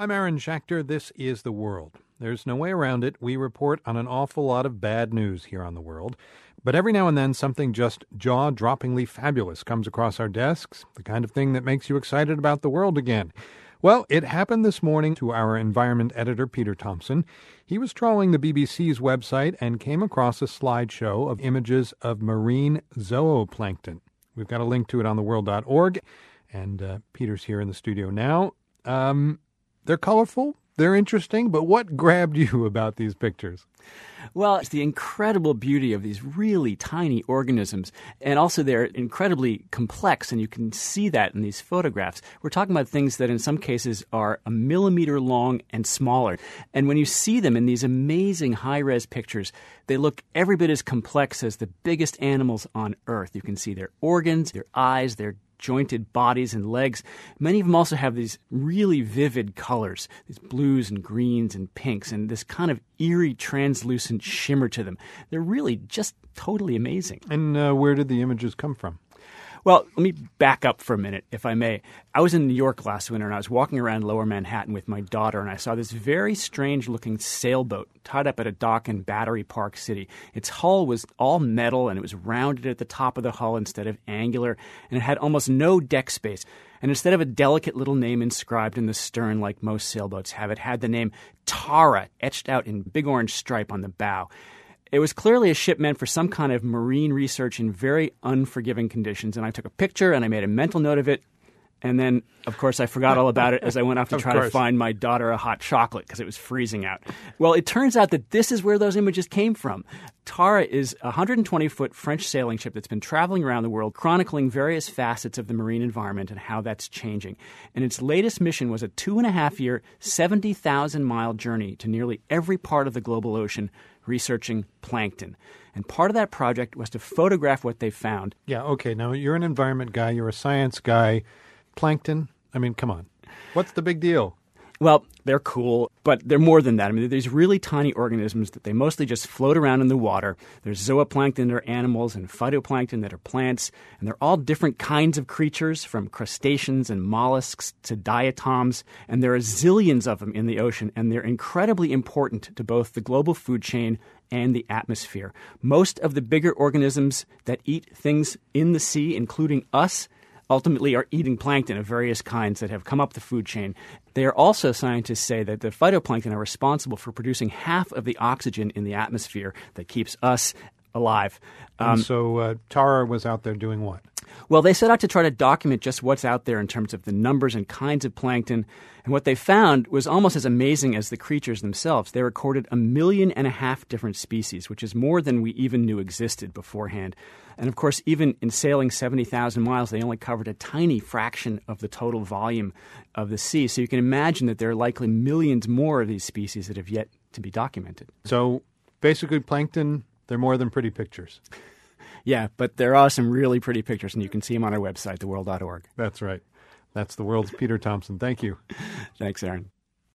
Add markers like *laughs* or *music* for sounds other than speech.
I'm Aaron Schachter. This is The World. There's no way around it. We report on an awful lot of bad news here on The World. But every now and then, something just jaw droppingly fabulous comes across our desks, the kind of thing that makes you excited about the world again. Well, it happened this morning to our environment editor, Peter Thomson. He was trawling the BBC's website and came across a slideshow of images of marine zooplankton. We've got a link to it on theworld.org, and uh, Peter's here in the studio now. Um, they're colorful, they're interesting, but what grabbed you *laughs* about these pictures? Well, it's the incredible beauty of these really tiny organisms, and also they're incredibly complex, and you can see that in these photographs. We're talking about things that in some cases are a millimeter long and smaller. And when you see them in these amazing high res pictures, they look every bit as complex as the biggest animals on Earth. You can see their organs, their eyes, their jointed bodies and legs. Many of them also have these really vivid colors, these blues and greens and pinks, and this kind of eerie, translucent shimmer to them. They're really just totally amazing. And uh, where did the images come from? Well, let me back up for a minute, if I may. I was in New York last winter and I was walking around lower Manhattan with my daughter, and I saw this very strange looking sailboat tied up at a dock in Battery Park City. Its hull was all metal and it was rounded at the top of the hull instead of angular, and it had almost no deck space. And instead of a delicate little name inscribed in the stern like most sailboats have, it had the name Tara etched out in big orange stripe on the bow. It was clearly a ship meant for some kind of marine research in very unforgiving conditions, and I took a picture and I made a mental note of it. And then, of course, I forgot all about it as I went off to *laughs* try to find my daughter a hot chocolate because it was freezing out. Well, it turns out that this is where those images came from. Tara is a 120 foot French sailing ship that's been traveling around the world, chronicling various facets of the marine environment and how that's changing. And its latest mission was a two and a half year, 70,000 mile journey to nearly every part of the global ocean researching plankton. And part of that project was to photograph what they found. Yeah, okay. Now, you're an environment guy, you're a science guy. Plankton? I mean, come on. What's the big deal? Well, they're cool, but they're more than that. I mean, they're these really tiny organisms that they mostly just float around in the water. There's zooplankton that are animals and phytoplankton that are plants, and they're all different kinds of creatures, from crustaceans and mollusks to diatoms, and there are zillions of them in the ocean, and they're incredibly important to both the global food chain and the atmosphere. Most of the bigger organisms that eat things in the sea, including us, ultimately are eating plankton of various kinds that have come up the food chain. They are also, scientists say, that the phytoplankton are responsible for producing half of the oxygen in the atmosphere that keeps us alive. Um, and so uh, Tara was out there doing what? Well, they set out to try to document just what's out there in terms of the numbers and kinds of plankton. And what they found was almost as amazing as the creatures themselves. They recorded a million and a half different species, which is more than we even knew existed beforehand. And of course, even in sailing 70,000 miles, they only covered a tiny fraction of the total volume of the sea. So you can imagine that there are likely millions more of these species that have yet to be documented. So basically, plankton, they're more than pretty pictures. Yeah, but there are some really pretty pictures, and you can see them on our website, theworld.org. That's right. That's the world's Peter Thomson. Thank you. *laughs* Thanks, Aaron.